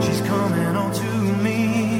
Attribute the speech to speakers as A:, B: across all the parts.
A: She's coming on to me.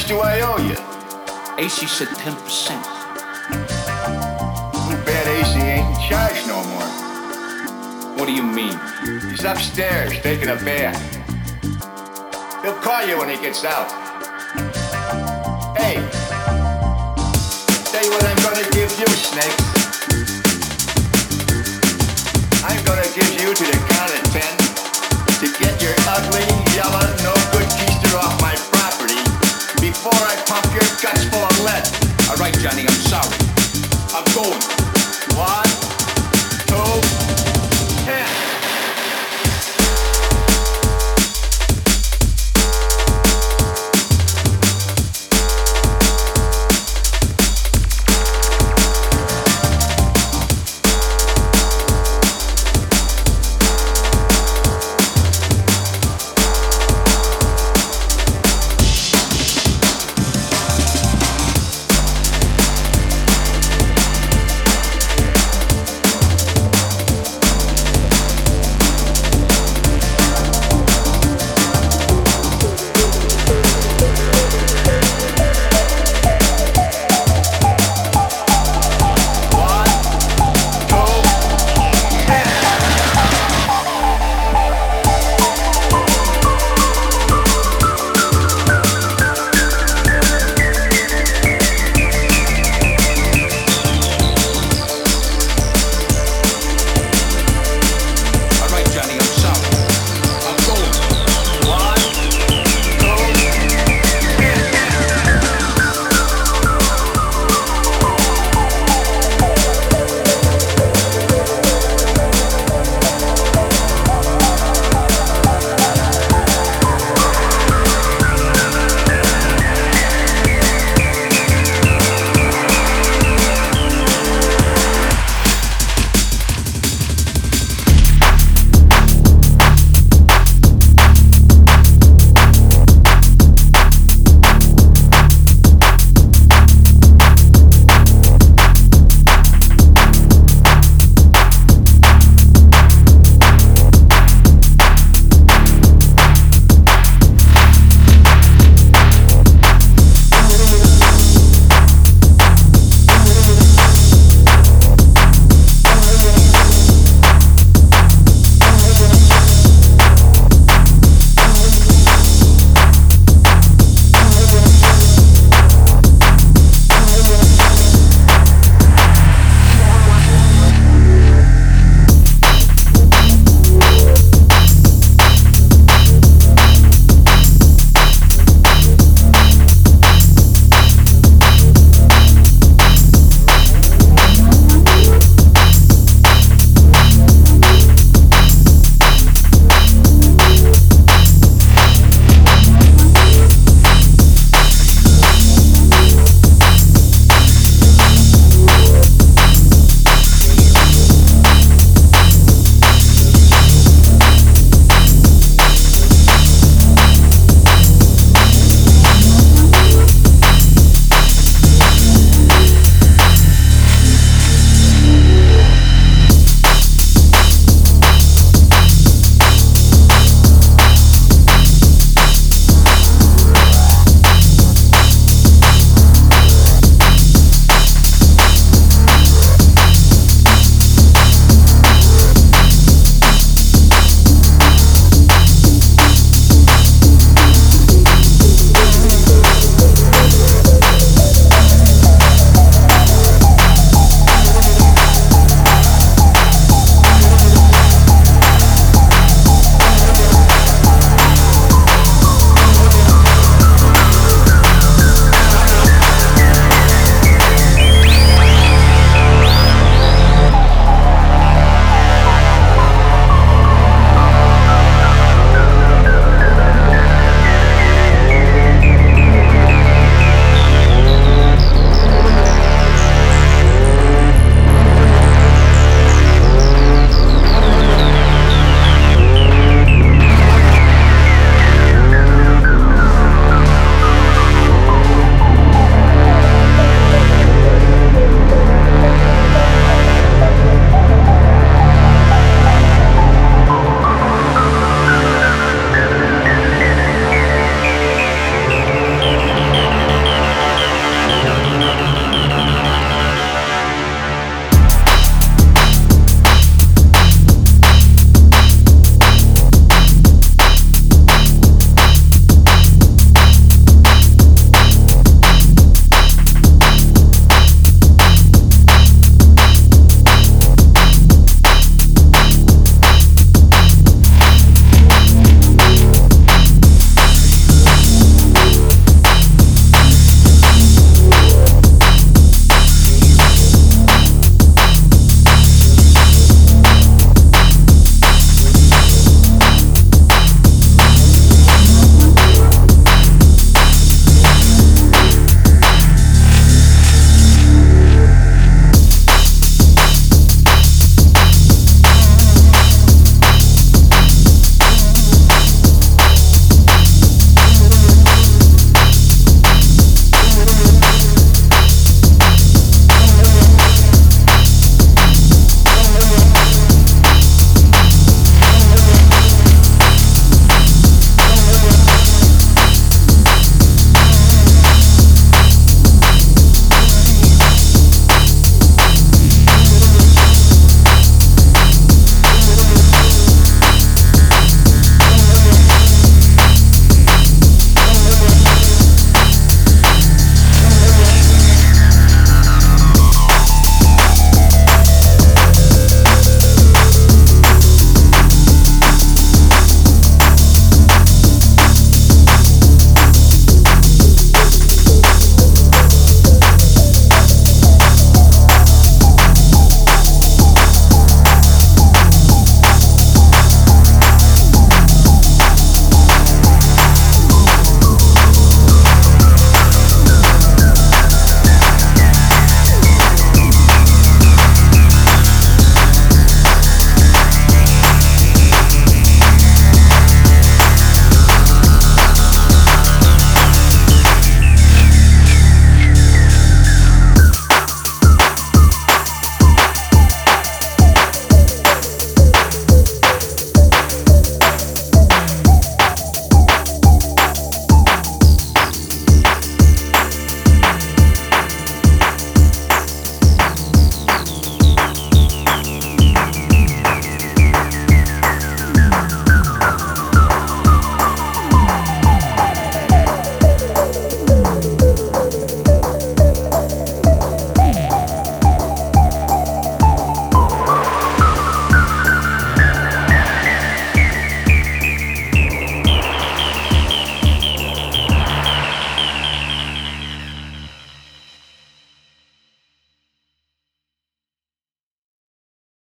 A: Much do I owe you?
B: Acey said 10%.
A: Too bad Acey ain't in charge no more.
B: What do you mean?
A: He's upstairs taking a bath. He'll call you when he gets out. Hey, tell you what I'm gonna give you, Snake. I'm gonna give you to the count of ten to get your ugly, yellow, no pump your guts full of lead.
B: All right, Johnny, I'm sorry. I'm going.
A: Two,